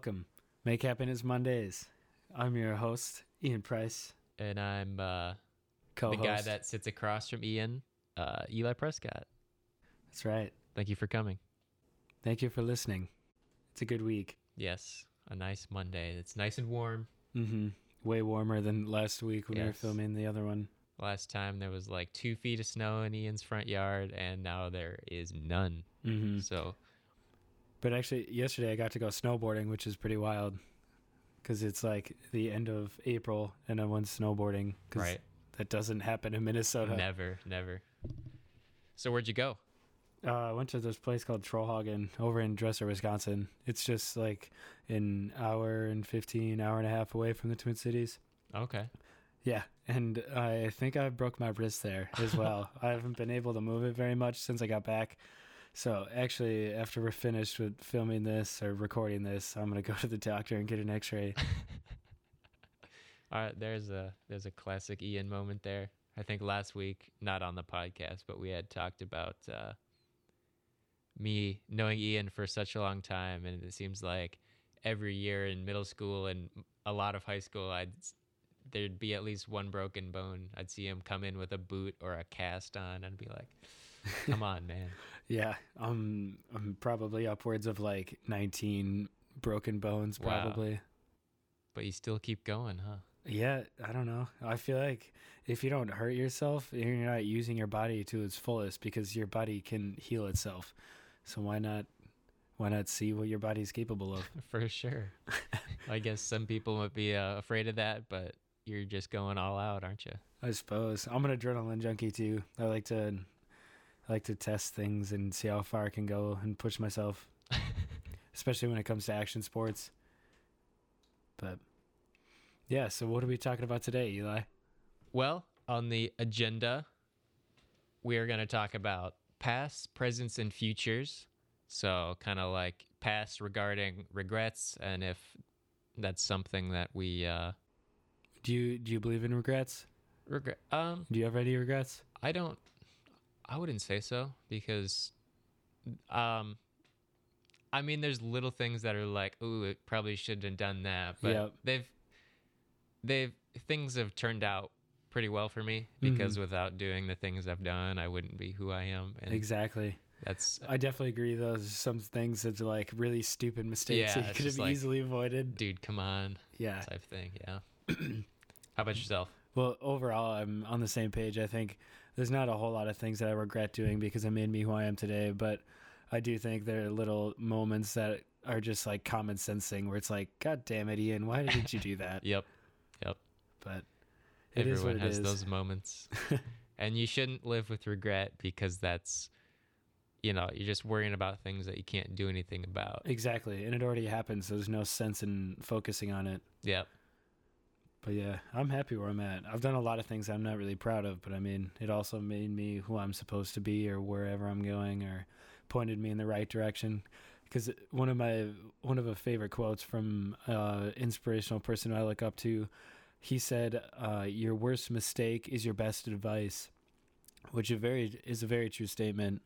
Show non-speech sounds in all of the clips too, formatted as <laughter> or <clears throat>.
Welcome. Make Happiness Mondays. I'm your host, Ian Price, and I'm uh, co the guy that sits across from Ian, uh, Eli Prescott. That's right. Thank you for coming. Thank you for listening. It's a good week. Yes, a nice Monday. It's nice and warm. Mm-hmm. Way warmer than last week when we were filming the other one. Last time there was like two feet of snow in Ian's front yard, and now there is none. Mm-hmm. So But actually, yesterday I got to go snowboarding, which is pretty wild. Because it's like the end of April and I went snowboarding. 'cause right, That doesn't happen in Minnesota. never, never. So where'd you go? Uh, I went to this place called Trollhaugen over in Dresser, Wisconsin. It's just like an hour and 15, hour and a half away from the Twin Cities. Okay. Yeah, and I think I broke my wrist there as <laughs> well. I haven't been able to move it very much since I got back. So actually, after we're finished with filming this or recording this, I'm gonna go to the doctor and get an X-ray. <laughs> All right, there's a there's a classic Ian moment there. I think last week, not on the podcast, but we had talked about uh, me knowing Ian for such a long time, and it seems like every year in middle school and a lot of high school, I'd there'd be at least one broken bone. I'd see him come in with a boot or a cast on, and I'd be like, "Come on, man!" <laughs> Yeah, um, I'm probably upwards of like 19 broken bones, Wow. probably. But you still keep going, huh? Yeah, I don't know. I feel like if you don't hurt yourself, you're not using your body to its fullest because your body can heal itself. So why not why not see what your body's capable of? <laughs> For sure. I guess some people might be uh, afraid of that, but you're just going all out, aren't you? I suppose. I'm an adrenaline junkie too. I like to I like to test things and see how far I can go and push myself. <laughs> Especially when it comes to action sports. But yeah, so what are we talking about today, Eli? Well, on the agenda, we are going to talk about past, presents, and futures. So, kind of like past regarding regrets, and if that's something that we uh, Do you do you believe in regrets? regret. Um, Do you have any regrets? I don't. I wouldn't say so because, um, I mean, there's little things that are like, ooh, it probably shouldn't have done that, but Yep. they've, they've things have turned out pretty well for me because Mm-hmm. without doing the things I've done, I wouldn't be who I am, and Exactly. that's I definitely agree. Those some things that are like really stupid mistakes Yeah, that you could have like- easily avoided. dude, come on, Yeah. type thing. Yeah. <clears throat> How about yourself? Well, overall, I'm on the same page. I think there's not a whole lot of things that I regret doing because it made me who I am today. But I do think there are little moments that are just like common sensing where it's like, God damn it, Ian, why did you do that? <laughs> Yep. Yep. But it Everyone has is. those moments. <laughs> and you shouldn't live with regret because that's you know, you're just worrying about things that you can't do anything about. Exactly. And it already happened. So there's no sense in focusing on it. Yep. But yeah, I'm happy where I'm at. I've done a lot of things I'm not really proud of, but I mean, it also made me who I'm supposed to be or wherever I'm going or pointed me in the right direction. Because one of my one of my favorite quotes from uh, inspirational person I look up to, he said, uh, "Your worst mistake is your best advice," which is very is a very true statement.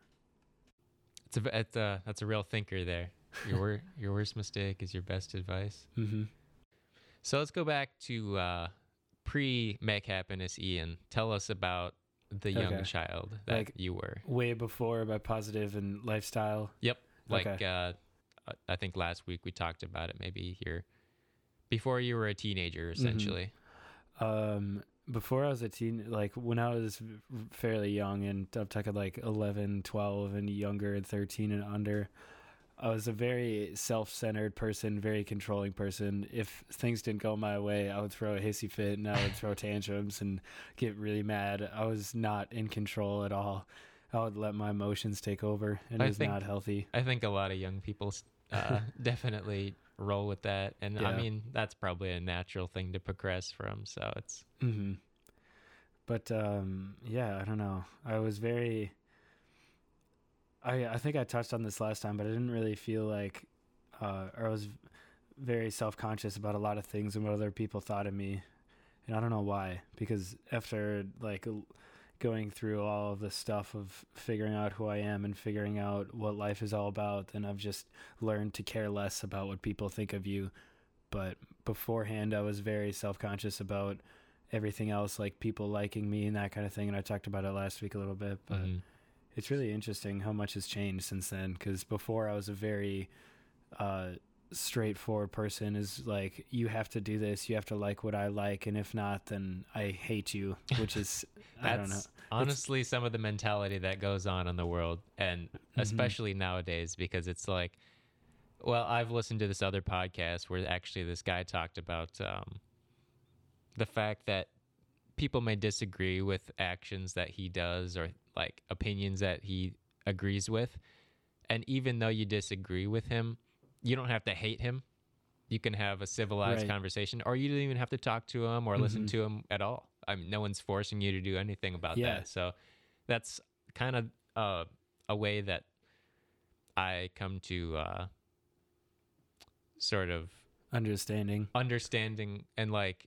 It's a it's a that's a real thinker there. Your wor- <laughs> your worst mistake is your best advice. hmm So let's go back to uh pre Make Happiness Ian. Tell us about the young Okay. child that Like- you were. Way before my positive and lifestyle. Yep. Like Okay. uh I- I think last week we talked about it maybe here before you were a teenager essentially. um before i was a teen like when i was fairly young and i'm talking like 11 12 and younger and 13 and under i was a very self-centered person very controlling person if things didn't go my way i would throw a hissy fit and i would throw <laughs> tantrums and get really mad i was not in control at all i would let my emotions take over and it was think- not healthy I think a lot of young people uh, <laughs> definitely roll with that, and I mean that's probably a natural thing to progress from. So it's hmm But um, yeah, I don't know. I was very. I I think I touched on this last time, but I didn't really feel like, uh, or I was very self conscious about a lot of things and what other people thought of me, and I don't know why. Because after like, going through all of the stuff of figuring out who I am and figuring out what life is all about, then I've just learned to care less about what people think of you. But beforehand, I was very self conscious about everything else, like people liking me and that kind of thing. And I talked about it last week a little bit, but Mhm. It's really interesting how much has changed since then. Because before, I was a very uh, straightforward person. Is like you have to do this, you have to like what I like, and if not, then I hate you. Which is <laughs> I don't know. Honestly some of the mentality that goes on in the world, and Mm-hmm. especially nowadays, because it's like, well, I've listened to this other podcast where actually this guy talked about um, the fact that people may disagree with actions that he does or like opinions that he agrees with, and even though you disagree with him, you don't have to hate him. You can have a civilized Right. conversation, or you don't even have to talk to him or listen Mhm. to him at all. I mean, no one's forcing you to do anything about Yeah. that. So that's kind of uh, a way that I come to uh, sort of Understanding. understanding and like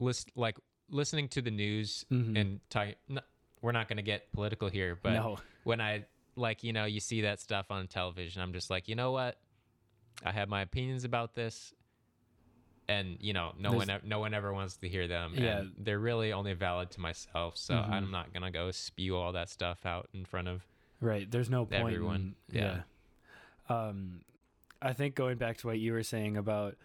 list like listening to the news Mhm. and talk, n- we're not going to get political here but no. when i like you know you see that stuff on television i'm just like you know what i have my opinions about this and you know no one There's- ev- no one ever wants to hear them Yeah. and they're really only valid to myself so Mhm. i'm not going to go spew all that stuff out in front of Right. There's no point. Everyone, in- yeah. Um, I think going back to what you were saying about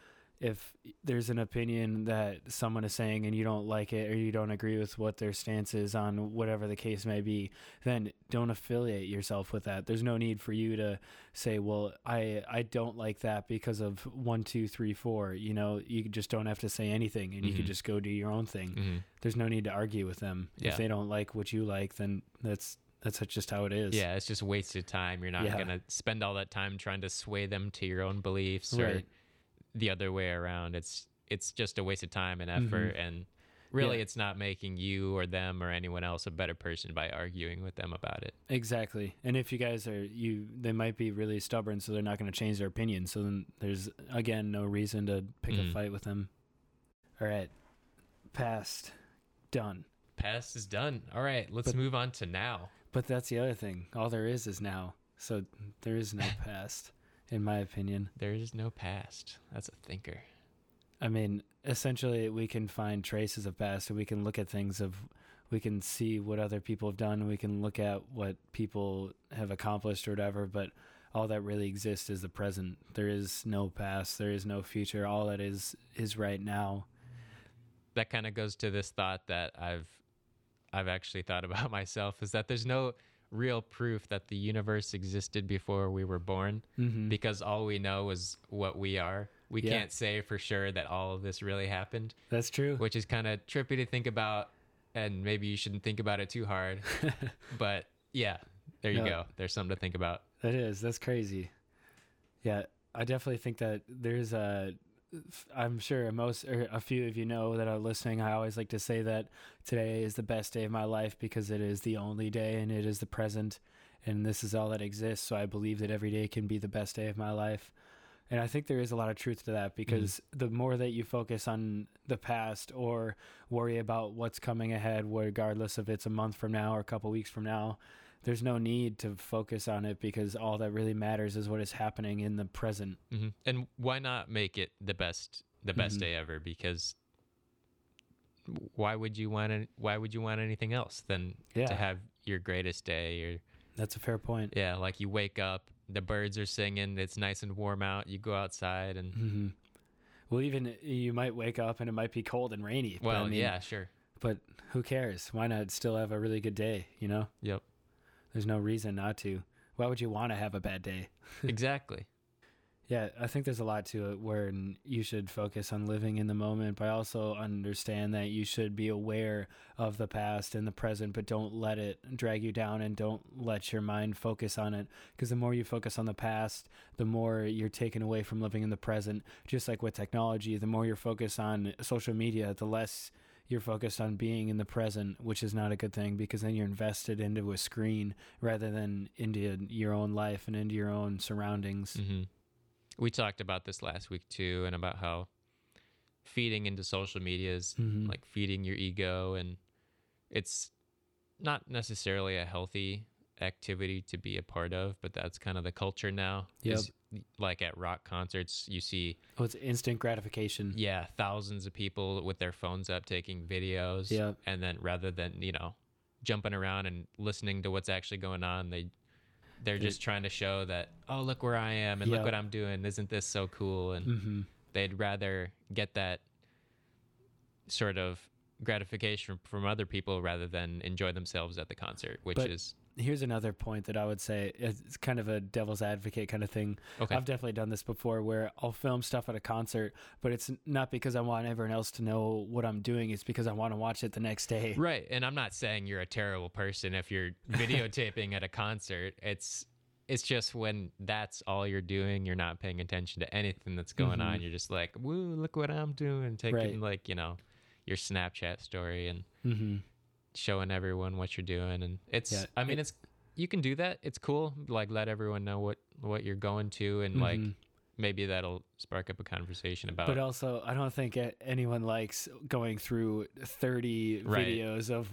if there's an opinion that someone is saying and you don't like it or you don't agree with what their stance is on whatever the case may be, then don't affiliate yourself with that. There's no need for you to say, "Well, I I don't like that because of one, two, three, four. You know, you just don't have to say anything and you Mhm. could just go do your own thing. Mhm. There's no need to argue with them. Yeah. If they don't like what you like, then that's that's just how it is. yeah it's just wasted time you're not Yeah. going to spend all that time trying to sway them to your own beliefs or Right. The other way around. It's it's just a waste of time and effort, and really, Yeah. it's not making you or them or anyone else a better person by arguing with them about it. Exactly. And if you guys are you they might be really stubborn so they're not going to change their opinion. So then there's again no reason to pick a Mhm. fight with them. All right. Past. Done. Past is done. All right, let's But- move on to now. But that's the other thing. All there is is now. So there is no <laughs> past in my opinion. There is no past. That's a thinker. I mean, essentially we can find traces of past and we can look at things of we can see what other people have done, we can look at what people have accomplished or whatever, but all that really exists is the present. There is no past, there is no future. All that is is right now. That kind of goes to this thought that I've I've actually thought <laughs> about myself is that there's no real proof that the universe existed before we were born Mm-hmm. because all we know is what we are. We Yeah. can't say for sure that all of this really happened. That's true. which is kind of trippy to think about and maybe you shouldn't think about it too hard <laughs> but yeah there you No. go there's something to think about That is. That's crazy. Yeah, I definitely think that there's a. I'm sure most or a few of you know that are listening. I always like to say that today is the best day of my life because it is the only day and it is the present, and this is all that exists. So I believe that every day can be the best day of my life. And I think there is a lot of truth to that mm-hmm. because the more that you focus on the past or worry about what's coming ahead, regardless if it's a month from now or a couple weeks from now, there's no need to focus on it because all that really matters is what is happening in the present. hmm and why not make it the best the best Mhm. day ever because why would you want any, why would you want anything else than Yeah. to have your greatest day or That's a fair point. yeah like you wake up the birds are singing it's nice and warm out you go outside and hmm Well, even you might wake up and it might be cold and rainy. but I well mean, yeah sure But who cares? Why not still have a really good day? You know, yep there's no reason not to. Why would you want to have a bad day? <laughs> exactly Yeah, I think there's a lot to it where you should focus on living in the moment, but also understand that you should be aware of the past and the present, but don't let it drag you down and don't let your mind focus on it. Because the more you focus on the past, the more you're taken away from living in the present. Just like with technology, the more you're focused on social media, the less you're focused on being in the present, which is not a good thing because then you're invested into a screen rather than into your own life and into your own surroundings. hmm We talked about this last week too, and about how feeding into social media is Mhm. like feeding your ego, and it's not necessarily a healthy activity to be a part of, but that's kind of the culture now. Yep. is, Like at rock concerts, you see, Oh, it's instant gratification. yeah, thousands of people with their phones up taking videos. Yep. And then rather than, you know, jumping around and listening to what's actually going on, they they're just trying to show that, oh, look where I am and Yep. look what I'm doing. Isn't this so cool? And Mm-hmm. they'd rather get that sort of gratification from other people rather than enjoy themselves at the concert, which But- is Here's another point that I would say it's kind of a devil's advocate kind of thing. okay. I've definitely done this before where I'll film stuff at a concert, but it's not because I want everyone else to know what I'm doing. It's because I want to watch it the next day. <laughs> Right. And I'm not saying you're a terrible person if you're <laughs> videotaping at a concert. It's it's just when that's all you're doing, you're not paying attention to anything that's going on. Mhm. You're just like, woo, look what I'm doing. Taking Right. like, you know, your Snapchat story and Mm-hmm. Showing everyone what you're doing. And it's Yeah, I mean it- it's you can do that. It's cool. Like let everyone know what what you're going to and like Mhm. maybe that'll spark up a conversation about But also, I don't think anyone likes going through 30 Right. videos of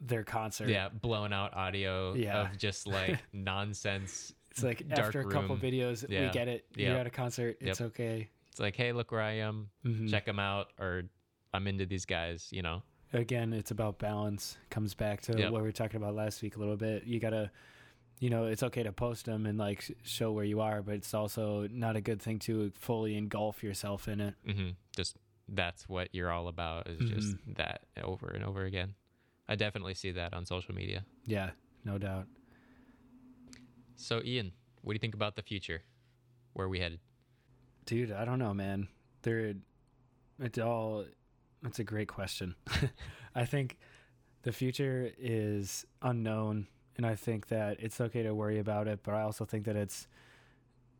their concert. yeah, blown out audio Yeah. of just <laughs> like nonsense It's like after a couple room. videos, we get it. Yeah. You're at a concert. It's okay. It's like, hey, look where I am. Mhm. Check them out, or I'm into these guys. You know, Again, it's about balance. Comes back to Yep. what we were talking about last week a little bit. You got to, you know, it's okay to post them and like show where you are, but it's also not a good thing to fully engulf yourself in it. Mm-hmm. just that's what you're all about is just that over and over again. I definitely see that on social media. Yeah, no doubt. So, Ian, what do you think about the future? Where are we headed? Dude, I don't know, man. There, it's all. That's a great question. <laughs> I think the future is unknown, and I think that it's okay to worry about it, but I also think that it's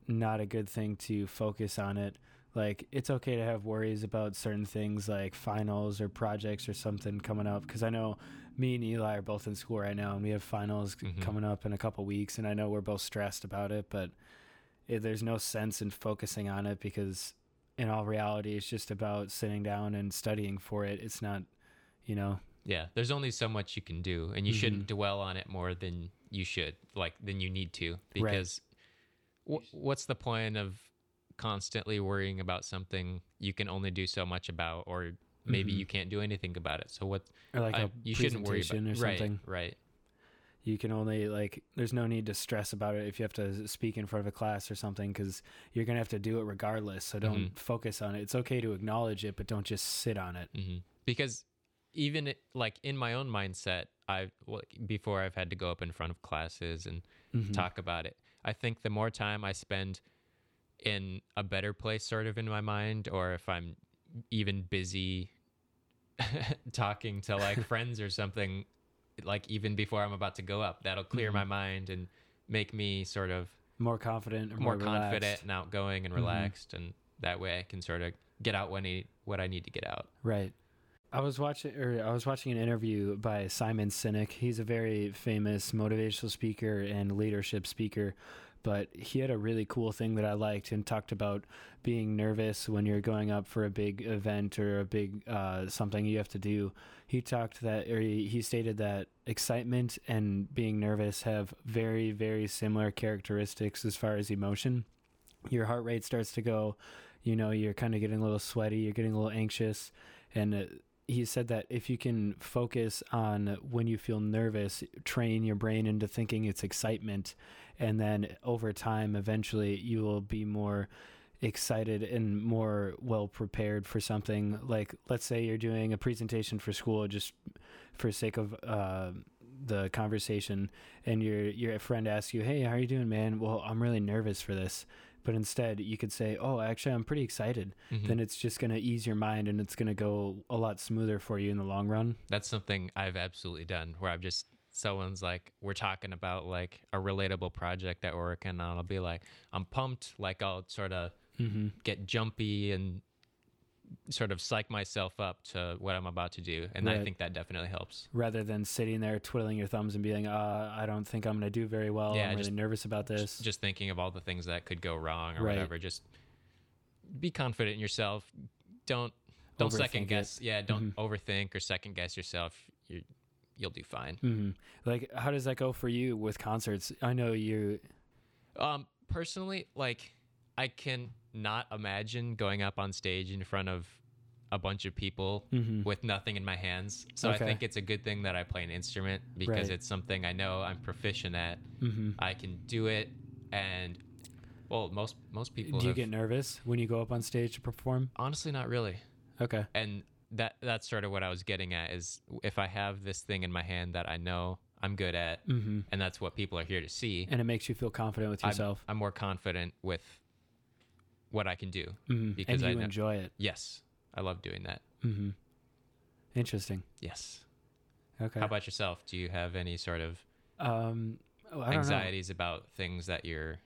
not a good thing to focus on it. Like, it's okay to have worries about certain things like finals or projects or something coming up. Because I know me and Eli are both in school right now, and we have finals Mhm. coming up in a couple weeks, and I know we're both stressed about it, but it, there's no sense in focusing on it because in all reality it's just about sitting down and studying for it it's not you know Yeah, there's only so much you can do, and you Mhm. shouldn't dwell on it more than you should, like than you need to, because wh- what's the point of constantly worrying about something you can only do so much about, or maybe Mhm. you can't do anything about it? So what? or like I- a you shouldn't worry about or right, something right? You can only like there's no need to stress about it if you have to speak in front of a class or something because you're gonna have to do it regardless so don't Mhm. focus on it it's okay to acknowledge it but don't just sit on it hmm Because even like in my own mindset, I before I've had to go up in front of classes and Mhm. talk about it. I think the more time I spend in a better place, sort of in my mind, or if I'm even busy <laughs> talking to like <laughs> friends or something, like even before I'm about to go up, that'll clear Mhm. my mind and make me sort of more confident or more, more, confident and outgoing and Mhm. relaxed. And that way I can sort of get out when I, what I need to get out. Right. I was watching or I was watching an interview by Simon Sinek. He's a very famous motivational speaker and leadership speaker, but he had a really cool thing that I liked and talked about being nervous when you're going up for a big event or a big uh, something you have to do. He talked that or he, he stated that excitement and being nervous have very very similar characteristics as far as emotion. Your heart rate starts to go, you know, you're kind of getting a little sweaty, you're getting a little anxious and he said that if you can focus on when you feel nervous, train your brain into thinking it's excitement, and then over time, eventually, you will be more excited and more well prepared for something. Like, let's say you're doing a presentation for school, just for sake of uh, the conversation, and your your friend asks you, "Hey, how are you doing, man?" Well, I'm really nervous for this. But instead, you could say, "Oh, actually, I'm pretty excited." Mhm. then it's just going to ease your mind and it's going to go a lot smoother for you in the long run. That's something I've absolutely done where I've just someone's like we're talking about like a relatable project at work and I'll be like I'm pumped like I'll sort of Mm-hmm. get jumpy and sort of psych myself up to what I'm about to do and I think that definitely helps. Rather than sitting there twiddling your thumbs and being, uh, I don't think I'm going to do very well. Yeah, I'm really just- nervous about this. Just, thinking of all the things that could go wrong or Right. whatever just be confident in yourself. Don't don't Overthink second it. guess. Yeah, don't Mhm. overthink or second guess yourself. You you'll do fine. hmm Like, how does that go for you with concerts? I know you. Um, personally, like I can not imagine going up on stage in front of a bunch of people Mhm. with nothing in my hands. So Okay. I think it's a good thing that I play an instrument because Right. it's something I know I'm proficient at. hmm I can do it, and well, most most people Do you have- get nervous when you go up on stage to perform? honestly not really. Okay. And that that's sort of what I was getting at is if I have this thing in my hand that I know I'm good at, hmm and that's what people are here to see. And it makes you feel confident with I'm- yourself. I'm, more confident with what I can do. Mhm. because and I you know- enjoy it. Yes, I love doing that. hmm Interesting. Yes. Okay. How about yourself? Do you have any sort of um, oh, I don't know. anxieties about things that you're?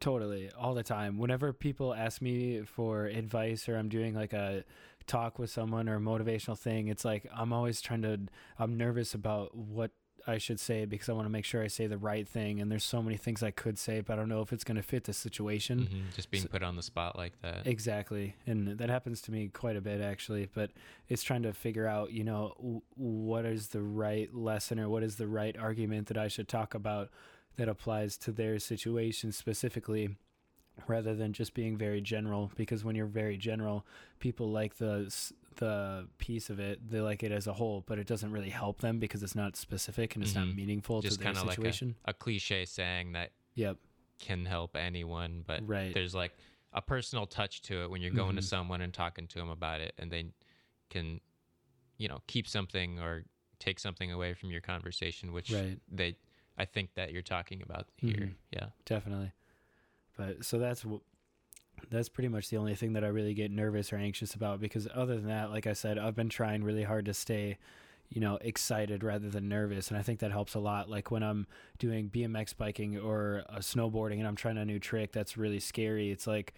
Totally, all the time. Whenever people ask me for advice or I'm doing like a talk with someone or a motivational thing, it's like I'm always trying to, I'm nervous about what I should say because I want to make sure I say the right thing. And there's so many things I could say, but I don't know if it's going to fit the situation. Mhm, just being so- put on the spot like that. Exactly. And that happens to me quite a bit actually, but it's trying to figure out, you know, w- what is the right lesson or what is the right argument that I should talk about that applies to their situation specifically rather than just being very general because when you're very general, people like the the piece of it, they like it as a whole, but it doesn't really help them because it's not specific and it's not Mhm. meaningful Just to their of like situation. a, a cliche saying that yep. can help anyone, but Right. there's like a personal touch to it when you're going to Mhm. someone and talking to them about it, and they can, you know, keep something or take something away from your conversation, which Right. they, I think that you're talking about here. Mhm. Yeah. definitely. But so that's that's pretty much the only thing that I really get nervous or anxious about because other than that, like I said, I've been trying really hard to stay, you know, excited rather than nervous, and I think that helps a lot. Like when I'm doing BMX biking or uh, snowboarding and I'm trying a new trick that's really scary, it's like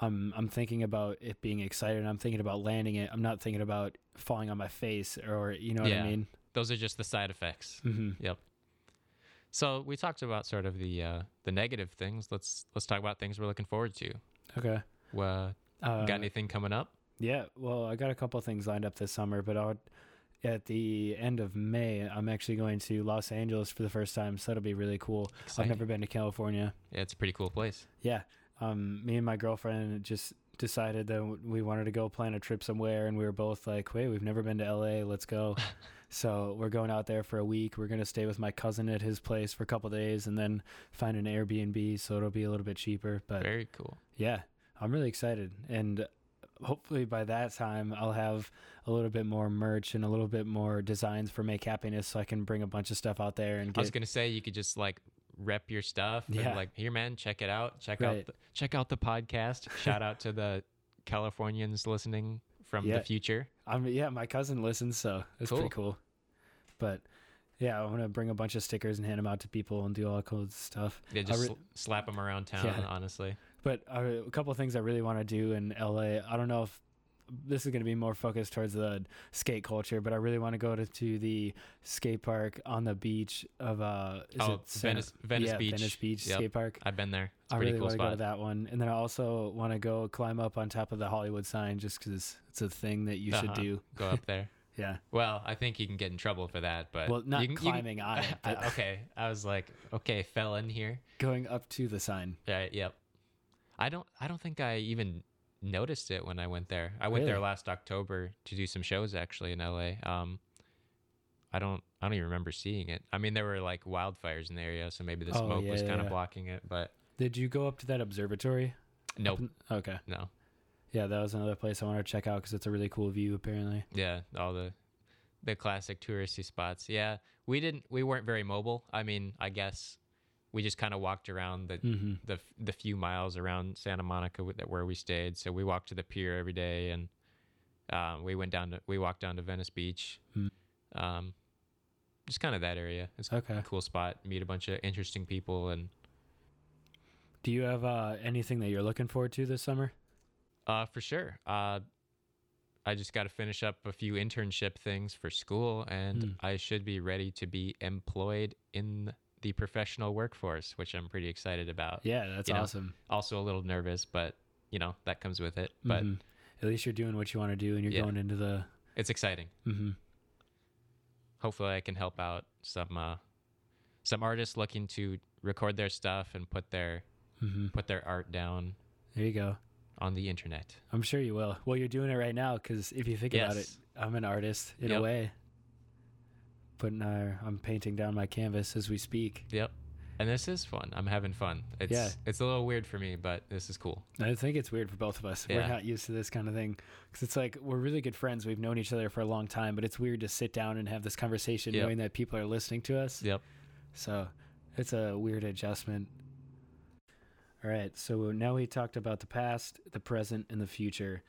I'm I'm thinking about it being excited. I'm thinking about landing it. I'm not thinking about falling on my face or you know what Yeah. I mean. Those are just the side effects. hmm Yep. So we talked about sort of the uh, the negative things. Let's let's talk about things we're looking forward to. Okay. Uh, Uh, got anything coming up? Yeah, well, I got a couple things lined up this summer, but I'll, at the end of May, I'm actually going to Los Angeles for the first time, so that'll be really cool. Exciting. I've never been to California. Yeah, it's a pretty cool place. Yeah, um, me and my girlfriend just decided that we wanted to go plan a trip somewhere, and we were both like, "Wait, we've never been to LA. Let's go." <laughs> so we're going out there for a week. We're gonna stay with my cousin at his place for a couple days, and then find an Airbnb, so it'll be a little bit cheaper. But Very cool. Yeah, I'm really excited. And hopefully by that time, I'll have a little bit more merch and a little bit more designs for Make Happiness so I can bring a bunch of stuff out there and I was gonna say you could just like rep your stuff. Yeah. And like here, man, check it out. Check Right. out the, check out the podcast. <laughs> Shout out to the Californians listening from Yeah. the future. I'm, yeah, my cousin listens, so it's pretty cool. But yeah, I want to bring a bunch of stickers and hand them out to people and do all cool stuff. Yeah, just re- sl- slap them around <laughs> town. Yeah. Honestly, But uh, a couple of things I really want to do in LA. I don't know if this is going to be more focused towards the skate culture, but I really want to go to, to the skate park on the beach of uh, is Oh, Venice- Venice yeah, Beach. Venice Beach Yep. skate park. I've been there. It's a I pretty really cool want to go to that one, and then I also want to go climb up on top of the Hollywood sign just because it's a thing that you should Uh-huh. do. Go up there. <laughs> Yeah, Well, I think you can get in trouble for that, but well, not you can, you can- climbing on it, <laughs> okay, I was like, okay, fell in here. going up to the sign. Right. Yep. I don't. I don't think I even noticed it when I went there. I went there last October to do some shows actually in LA. Um, I don't. I don't even remember seeing it. I mean, there were like wildfires in the area, so maybe the Oh, smoke yeah, was yeah, kind of yeah. blocking it. But Did you go up to that observatory? nope. Okay, No. yeah, that was another place I want to check out because it's a really cool view. Apparently. Yeah. All the the classic touristy spots. Yeah. We didn't. We weren't very mobile. I mean, I guess we just kind of walked around the hmm the the few miles around Santa Monica where we stayed. So we walked to the pier every day, and um, we went down to we walked down to Venice Beach. Hmm. Um, just kind of that area. It's Okay. a cool spot. Meet a bunch of interesting people, and Do you have uh, anything that you're looking forward to this summer? uh, for sure. Uh, I just got to finish up a few internship things for school, and Hmm. I should be ready to be employed in the professional workforce, which I'm pretty excited about. Yeah, that's You know, awesome. Also a little nervous, but you know that comes with it. But Mhm. at least you're doing what you want to do, and you're Yeah. going into the. it's exciting. Mm-hmm. hopefully I can help out some uh, some artists looking to record their stuff and put their hmm put their art down There you go. on the internet. I'm sure you will. Well, you're doing it right now because if you think about it, I'm an artist in a way. Putting our, I'm painting down my canvas as we speak. Yep. And this is fun. I'm having fun. It's Yeah. it's a little weird for me, but this is cool. I think it's weird for both of us. Yeah. We're not used to this kind of thing because it's like we're really good friends. We've known each other for a long time, but it's weird to sit down and have this conversation Yep. knowing that people are listening to us. Yep. So it's a weird adjustment. All right. So now we talked about the past, the present, and the future.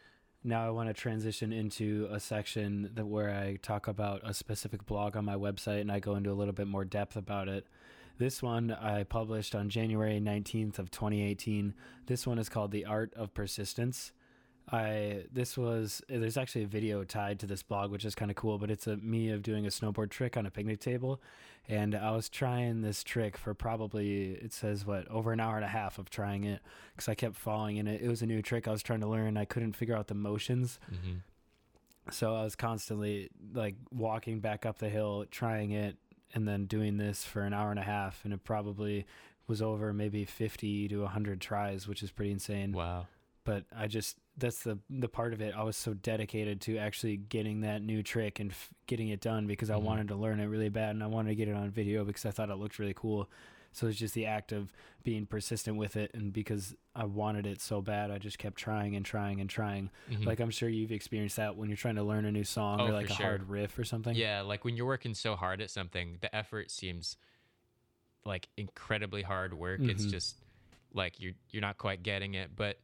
Now I want to transition into a section that where I talk about a specific blog on my website and I go into a little bit more depth about it. This one I published on January 19th of 2018. This one is called The Art of Persistence. I this was there's actually a video tied to this blog which is kind of cool, but it's a me of doing a snowboard trick on a picnic table and I was trying this trick for probably it says what over an hour and a half of trying it because I kept falling in it. It was a new trick I was trying to learn. I couldn't figure out the motions, hmm so I was constantly like walking back up the hill, trying it, and then doing this for an hour and a half, and it probably was over maybe 50 to 100 tries, which is pretty insane Wow. but I just that's the the part of it. I was so dedicated to actually getting that new trick and f- getting it done because I Mhm. wanted to learn it really bad and I wanted to get it on video because I thought it looked really cool. So it's just the act of being persistent with it and because I wanted it so bad, I just kept trying and trying and trying. Mhm. Like I'm sure you've experienced that when you're trying to learn a new song Oh, or like a sure. hard riff or something. Yeah, like when you're working so hard at something, the effort seems like incredibly hard work. It's Mhm. just like you're you're not quite getting it, but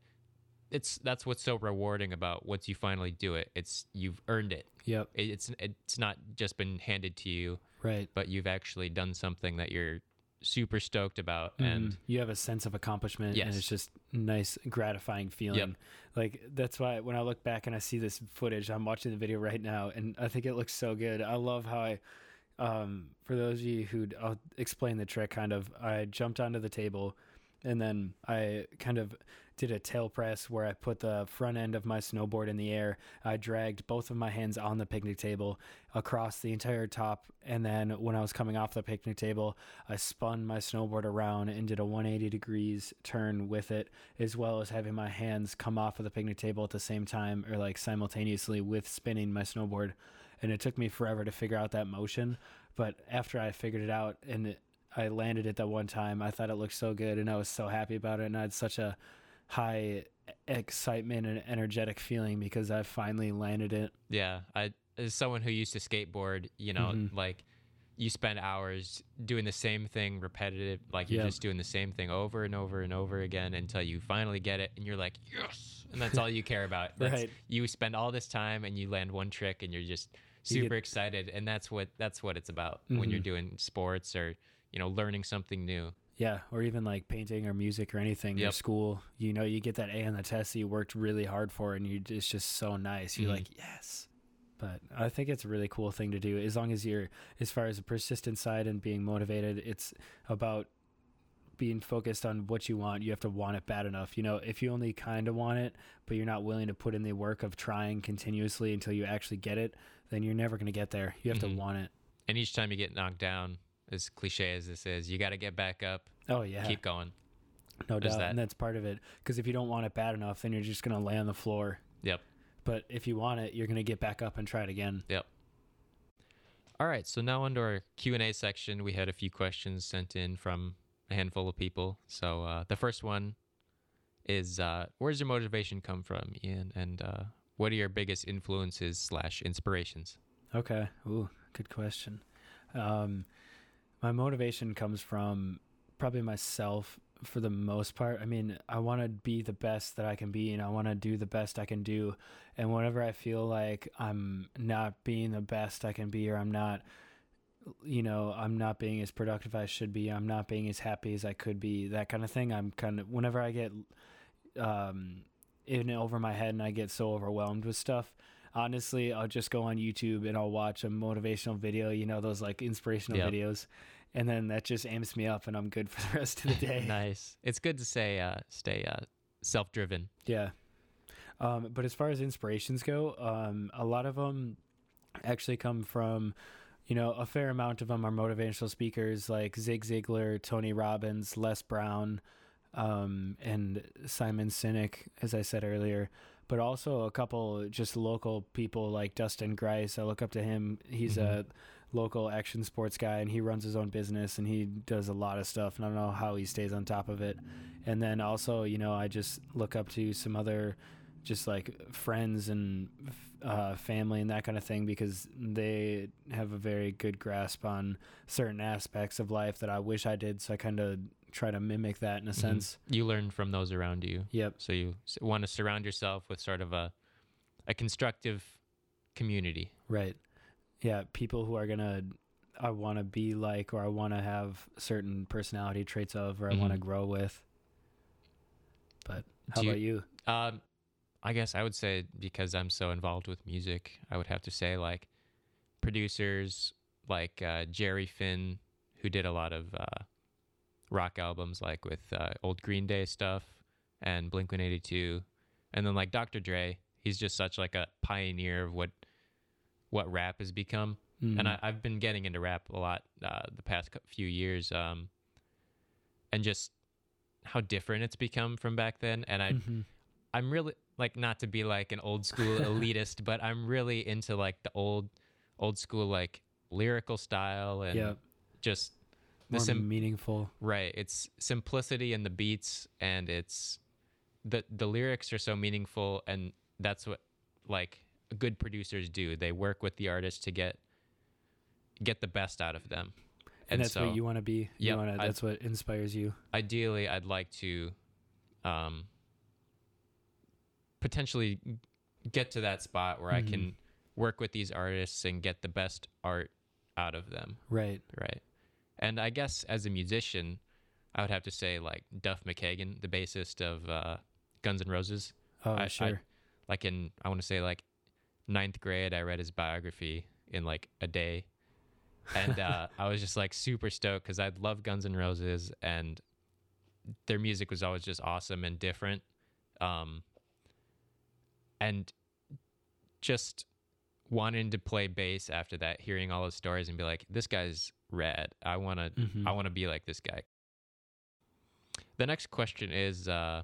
it's that's what's so rewarding about once you finally do it. It's you've earned it. Yep. It- It's it's not just been handed to you, Right. but you've actually done something that you're super stoked about and and you have a sense of accomplishment yes. and it's just nice gratifying feeling yep. like that's why when i look back and i see this footage i'm watching the video right now and i think it looks so good i love how i um, for those of you who i'll explain the trick kind of i jumped onto the table and then i kind of did a tail press where i put the front end of my snowboard in the air i dragged both of my hands on the picnic table across the entire top and then when i was coming off the picnic table I spun my snowboard around and did a 180 degrees turn with it, as well as having my hands come off of the picnic table at the same time or like simultaneously with spinning my snowboard. And it took me forever to figure out that motion. But after I figured it out and it, I landed it that one time, I thought it looked so good and I was so happy about it. And I had such a high excitement and energetic feeling because I finally landed it. yeah, I as someone who used to skateboard, you know, Mhm. like you spend hours doing the same thing repetitive like you're Yeah. just doing the same thing over and over and over again until you finally get it and you're like yes and that's all you care <laughs> about Right. you spend all this time and you land one trick and you're just You super get- excited and that's what that's what it's about when you're Mhm. doing sports or you know learning something new Yeah, or even like painting or music or anything. Your school, you know, you get that A on the test that you worked really hard for, and you it's just so nice. You're Mhm. like, yes. But I think it's a really cool thing to do. As long as you're, as far as the persistent side and being motivated, it's about being focused on what you want. You have to want it bad enough. You know, if you only kind of want it, but you're not willing to put in the work of trying continuously until you actually get it, then you're never going to get there. You have Mhm. to want it. and each time you get knocked down as cliche as this is you got to get back up Oh yeah. keep going No There's doubt, that. and that's part of it. Because if you don't want it bad enough, then you're just gonna lay on the floor. Yep. But if you want it, you're gonna get back up and try it again. Yep. All right, so now under our Q and A section, we had a few questions sent in from a handful of people. So uh, the first one is, uh, "Where's your motivation come from, Ian? And uh, what are your biggest influences slash inspirations?" Okay. Ooh, good question. Um, my motivation comes from probably myself for the most part. I mean, I want to be the best that I can be, and I want to do the best I can do. And whenever I feel like I'm not being the best I can be, or I'm not, you know, I'm not being as productive as I should be, I'm not being as happy as I could be, that kind of thing. I'm kind of whenever I get um, in over my head and I get so overwhelmed with stuff honestly, I'll just go on YouTube and I'll watch a motivational video, you know, those like inspirational Yep. videos. And then that just amps me up and I'm good for the rest of the <laughs> day. nice. It's good to say, uh, stay uh, self-driven. Yeah. Um, but as far as inspirations go, um, a lot of them actually come from, you know, a fair amount of them are motivational speakers like Zig Ziglar, Tony Robbins, Les Brown, um, and Simon Sinek, as I said earlier. But also a couple just local people like Dustin Grice. I look up to him. He's Mhm. a local action sports guy and he runs his own business and he does a lot of stuff and I don't know how he stays on top of it. And then also, you know, I just look up to some other just like friends and uh, family and that kind of thing because they have a very good grasp on certain aspects of life that I wish I did. So I kind of try to mimic that in a Mhm. sense. You learn from those around you. Yep. So you want to surround yourself with sort of a a constructive community. Right. Yeah. People who are going to, I want to be like, or I want to have certain personality traits of, or I want to grow with. But how Do you- about you? Um, I guess I would say because I'm so involved with music, I would have to say like producers like uh, Jerry Finn, who did a lot of uh, rock albums, like with uh, old Green Day stuff and Blink 182, and then like Dr. Dre. He's just such like a pioneer of what what rap has become and Mm. I, I've been getting into rap a lot uh, the past few years, um, and just how different it's become from back then. And I, Mhm. I'm really like not to be like an old school <laughs> elitist, but I'm really into like the old, old school like lyrical style and yeah. just the sim- meaningful. right. It's simplicity in the beats, and it's the the lyrics are so meaningful, and that's what like good producers do. They work with the artist to get get the best out of them. And, that's so what you want to be. You Yep, wanna, I- that's what inspires you. ideally I'd like to um potentially get to that spot where I Mhm. can work with these artists and get the best art out of them, Right. right? And I guess as a musician, I would have to say like Duff McKagan, the bassist of uh, Guns N' Roses. Oh, I- I- sure. Like in I want to say like ninth grade, I read his biography in like a day, and uh, <laughs> I was just like super stoked because I love Guns N' Roses and their music was always just awesome and different, um, and just wanting to play bass after that, hearing all his stories and be like, this guy's rad. I wanna Mhm. I want to be like this guy. The next question is uh,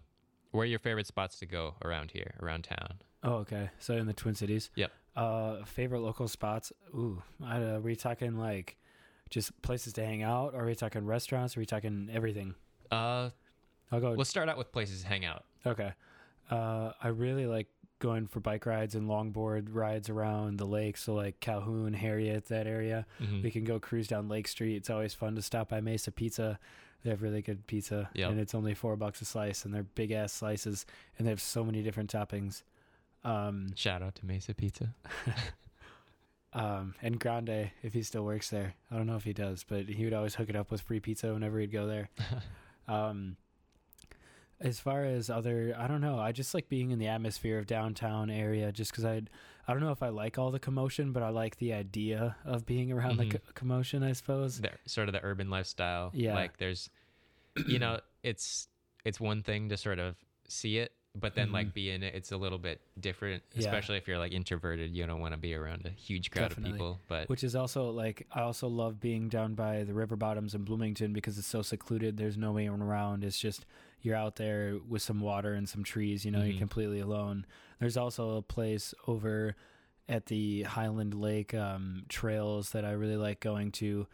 where are your favorite spots to go around here, around town? Oh, okay. So in the Twin Cities. Yep. Uh, favorite local spots. Ooh, I, uh, are we talking like just places to hang out? Or are we talking restaurants? Or are we talking everything? Uh, I'll go. let's start out with places to hang out. Okay. Uh, I really like going for bike rides and longboard rides around the lake. So like Calhoun, Harriet, that area. Mhm. We can go cruise down Lake Street. It's always fun to stop by Mesa Pizza. They have really good pizza, Yep. and it's only four bucks a slice, and they're big ass slices, and they have so many different toppings. Um, Shout out to Mesa Pizza. <laughs> um, and Grande, if he still works there, I don't know if he does, but he would always hook it up with free pizza whenever he'd go there. <laughs> Um, as far as other, I don't know. I just like being in the atmosphere of downtown area, just because I, I don't know if I like all the commotion, but I like the idea of being around Mhm. the co- commotion. I suppose. the, sort of the urban lifestyle. Yeah. Like there's, you know, <clears throat> it's it's one thing to sort of see it, but then Mhm. like be in it, it's a little bit different. Yeah. Especially if you're like introverted, you don't want to be around a huge crowd Definitely. of people. But Which is also like I also love being down by the river bottoms in Bloomington because it's so secluded. There's no one around. It's just you're out there with some water and some trees. You know, Mhm. you're completely alone. There's also a place over at the Hyland Lake um, trails that I really like going to.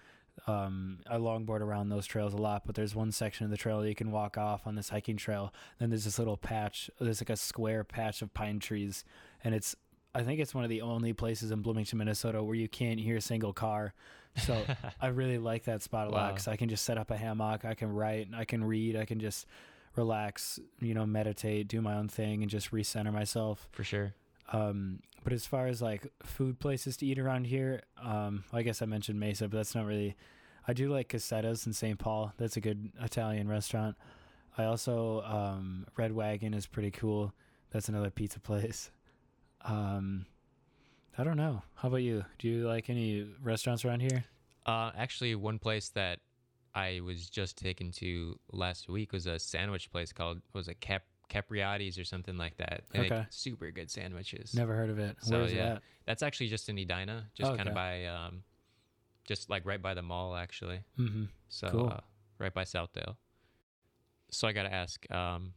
Um, I longboard around those trails a lot, but there's one section of the trail you can walk off on this hiking trail. Then there's this little patch. There's like a square patch of pine trees, and it's I think it's one of the only places in Bloomington, Minnesota, where you can't hear a single car. So <laughs> I really like that spot a lot Wow. because I can just set up a hammock, I can write, I can read, I can just relax, you know, meditate, do my own thing, and just recenter myself. for sure. Um, but as far as like food places to eat around here, um, I guess I mentioned Mesa, but that's not really. I do like Cossetta's in St. Paul. That's a good Italian restaurant. I also um, Red Wagon is pretty cool. That's another pizza place. Um, I don't know. How about you? Do you like any restaurants around here? Uh, actually, one place that I was just taken to last week was a sandwich place called was it Cap Capriotti's or something like that. They make Okay. super good sandwiches. Never heard of it. So, Where's yeah. it at? That's actually just in Edina, just kind Okay. of by um, just like right by the mall, actually. Mm-hmm. So Cool. uh, right by Southdale. So I gotta ask, um,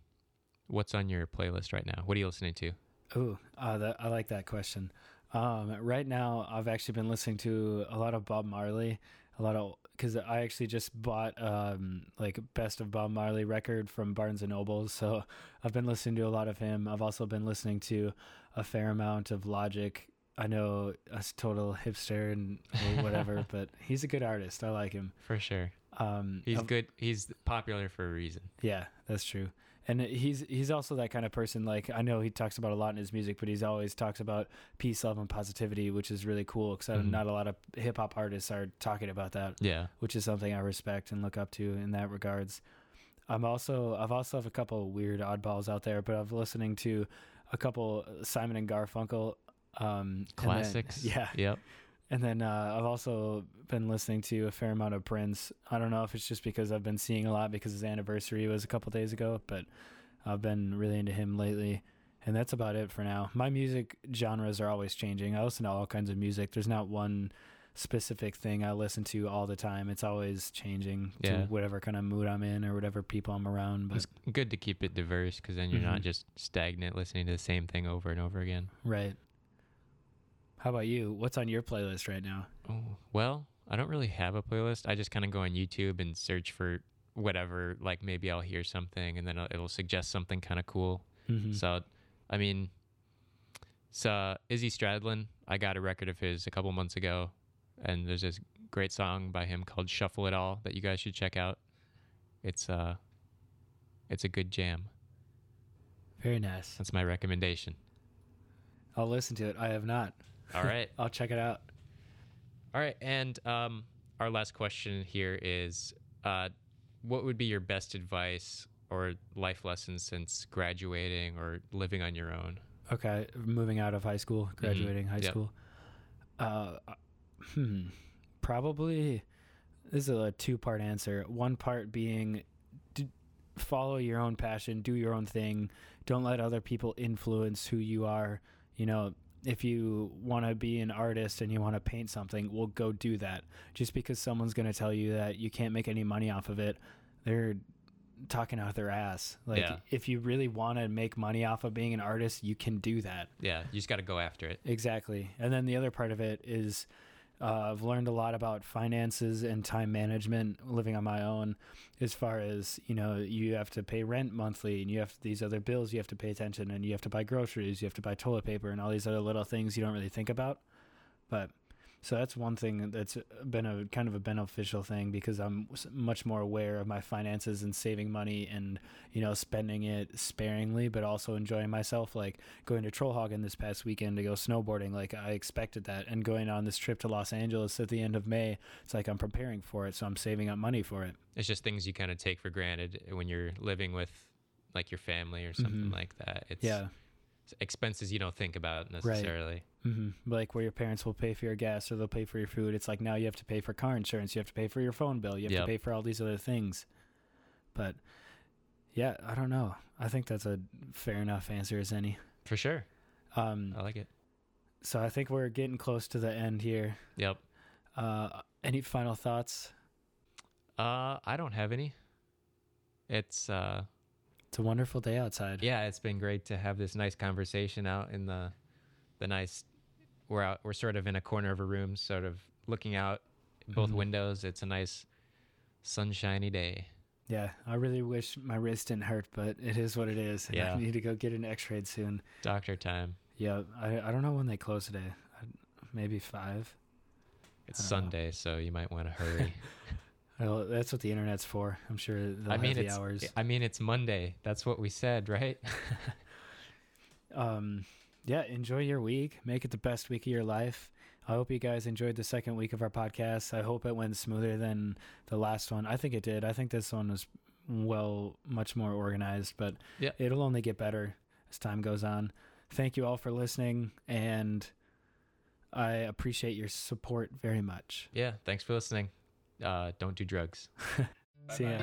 what's on your playlist right now? What are you listening to? Ooh, uh, that, I like that question. Um, right now, I've actually been listening to a lot of Bob Marley, a lot of because I actually just bought um, like best of Bob Marley record from Barnes and Noble, so I've been listening to a lot of him. I've also been listening to a fair amount of Logic. I know a total hipster and whatever, <laughs> but he's a good artist. I like him. For sure, Um, he's I've- good. He's popular for a reason. Yeah, that's true. And he's he's also that kind of person. Like I know he talks about a lot in his music, but he's always talks about peace, love, and positivity, which is really cool. Because Mhm. not a lot of hip hop artists are talking about that, Yeah. which is something I respect and look up to in that regards. I'm also I've also have a couple weird oddballs out there, but I'm listening to a couple Simon and Garfunkel um, and then- Classics. <laughs> yeah, Yep. And then uh, I've also been listening to a fair amount of Prince. I don't know if it's just because I've been seeing a lot because his anniversary was a couple days ago, but I've been really into him lately. And that's about it for now. My music genres are always changing. I listen to all kinds of music. There's not one specific thing I listen to all the time. It's always changing Yeah. to whatever kind of mood I'm in or whatever people I'm around. But It's good to keep it diverse because then you're not Mhm. just stagnant listening to the same thing over and over again. right. How about you? What's on your playlist right now? Oh, well, I don't really have a playlist. I just kind of go on YouTube and search for whatever. Like maybe I'll hear something and then it'll- suggest something kind of cool. Mhm. So, I mean, so Izzy Stradlin, I got a record of his a couple months ago, and there's this great song by him called "Shuffle It All" that you guys should check out. It's uh, it's a good jam. Very nice. That's my recommendation. I'll listen to it. I have not. <laughs> All right. I'll check it out. All right, and um, our last question here is, uh, what would be your best advice or life lessons since graduating or living on your own? Okay, moving out of high school, graduating high Yep. school. Uh, hmm, probably this is a two-part answer. One part being, follow your own passion, do your own thing. Don't let other people influence who you are. You know, if you want to be an artist and you want to paint something, well, go do that. Just because someone's going to tell you that you can't make any money off of it, they're talking out their ass. Like, Yeah. if you really want to make money off of being an artist, you can do that. Yeah, you just got to go after it. Exactly. And then the other part of it is uh, I've learned a lot about finances and time management living on my own as far as, you know, you have to pay rent monthly and you have these other bills you have to pay attention and you have to buy groceries, you have to buy toilet paper and all these other little things you don't really think about. But so that's one thing that's been a kind of a beneficial thing because I'm much more aware of my finances and saving money and you know spending it sparingly, but also enjoying myself. Like going to Trollhaugen this past weekend to go snowboarding, like I expected that, and going on this trip to Los Angeles at the end of May. It's like I'm preparing for it, so I'm saving up money for it. It's just things you kind of take for granted when you're living with like your family or something Mhm. like that. It's Yeah. Expenses you don't think about necessarily. hmm Like where your parents will pay for your gas or they'll pay for your food. It's like now you have to pay for car insurance. You have to pay for your phone bill. You have Yep. to pay for all these other things. But yeah, I don't know. I think that's a fair enough answer as any. For sure. Um, I like it. so I think we're getting close to the end here. Yep. Uh, any final thoughts? Uh, I don't have any. It's uh, It's a wonderful day outside. yeah, it's been great to have this nice conversation out in the, the nice. We're out. We're sort of in a corner of a room, sort of looking out both Mhm. windows. It's a nice, sunshiny day. Yeah, I really wish my wrist didn't hurt, but it is what it is. Yeah. I need to go get an X-rayed soon. Doctor time. Yeah, I I don't know when they close today. Maybe five. It's I don't know. Sunday, so you might want to hurry. <laughs> Well, that's what the internet's for. I'm sure I mean, the hours. I mean, it's Monday. That's what we said, right? <laughs> <laughs> um, yeah, enjoy your week. Make it the best week of your life. I hope you guys enjoyed the second week of our podcast. I hope it went smoother than the last one. I think it did. I think this one was well, much more organized, but Yeah. it'll only get better as time goes on. Thank you all for listening, and I appreciate your support very much. yeah. Thanks for listening. Uh, don't do drugs. <laughs> See ya.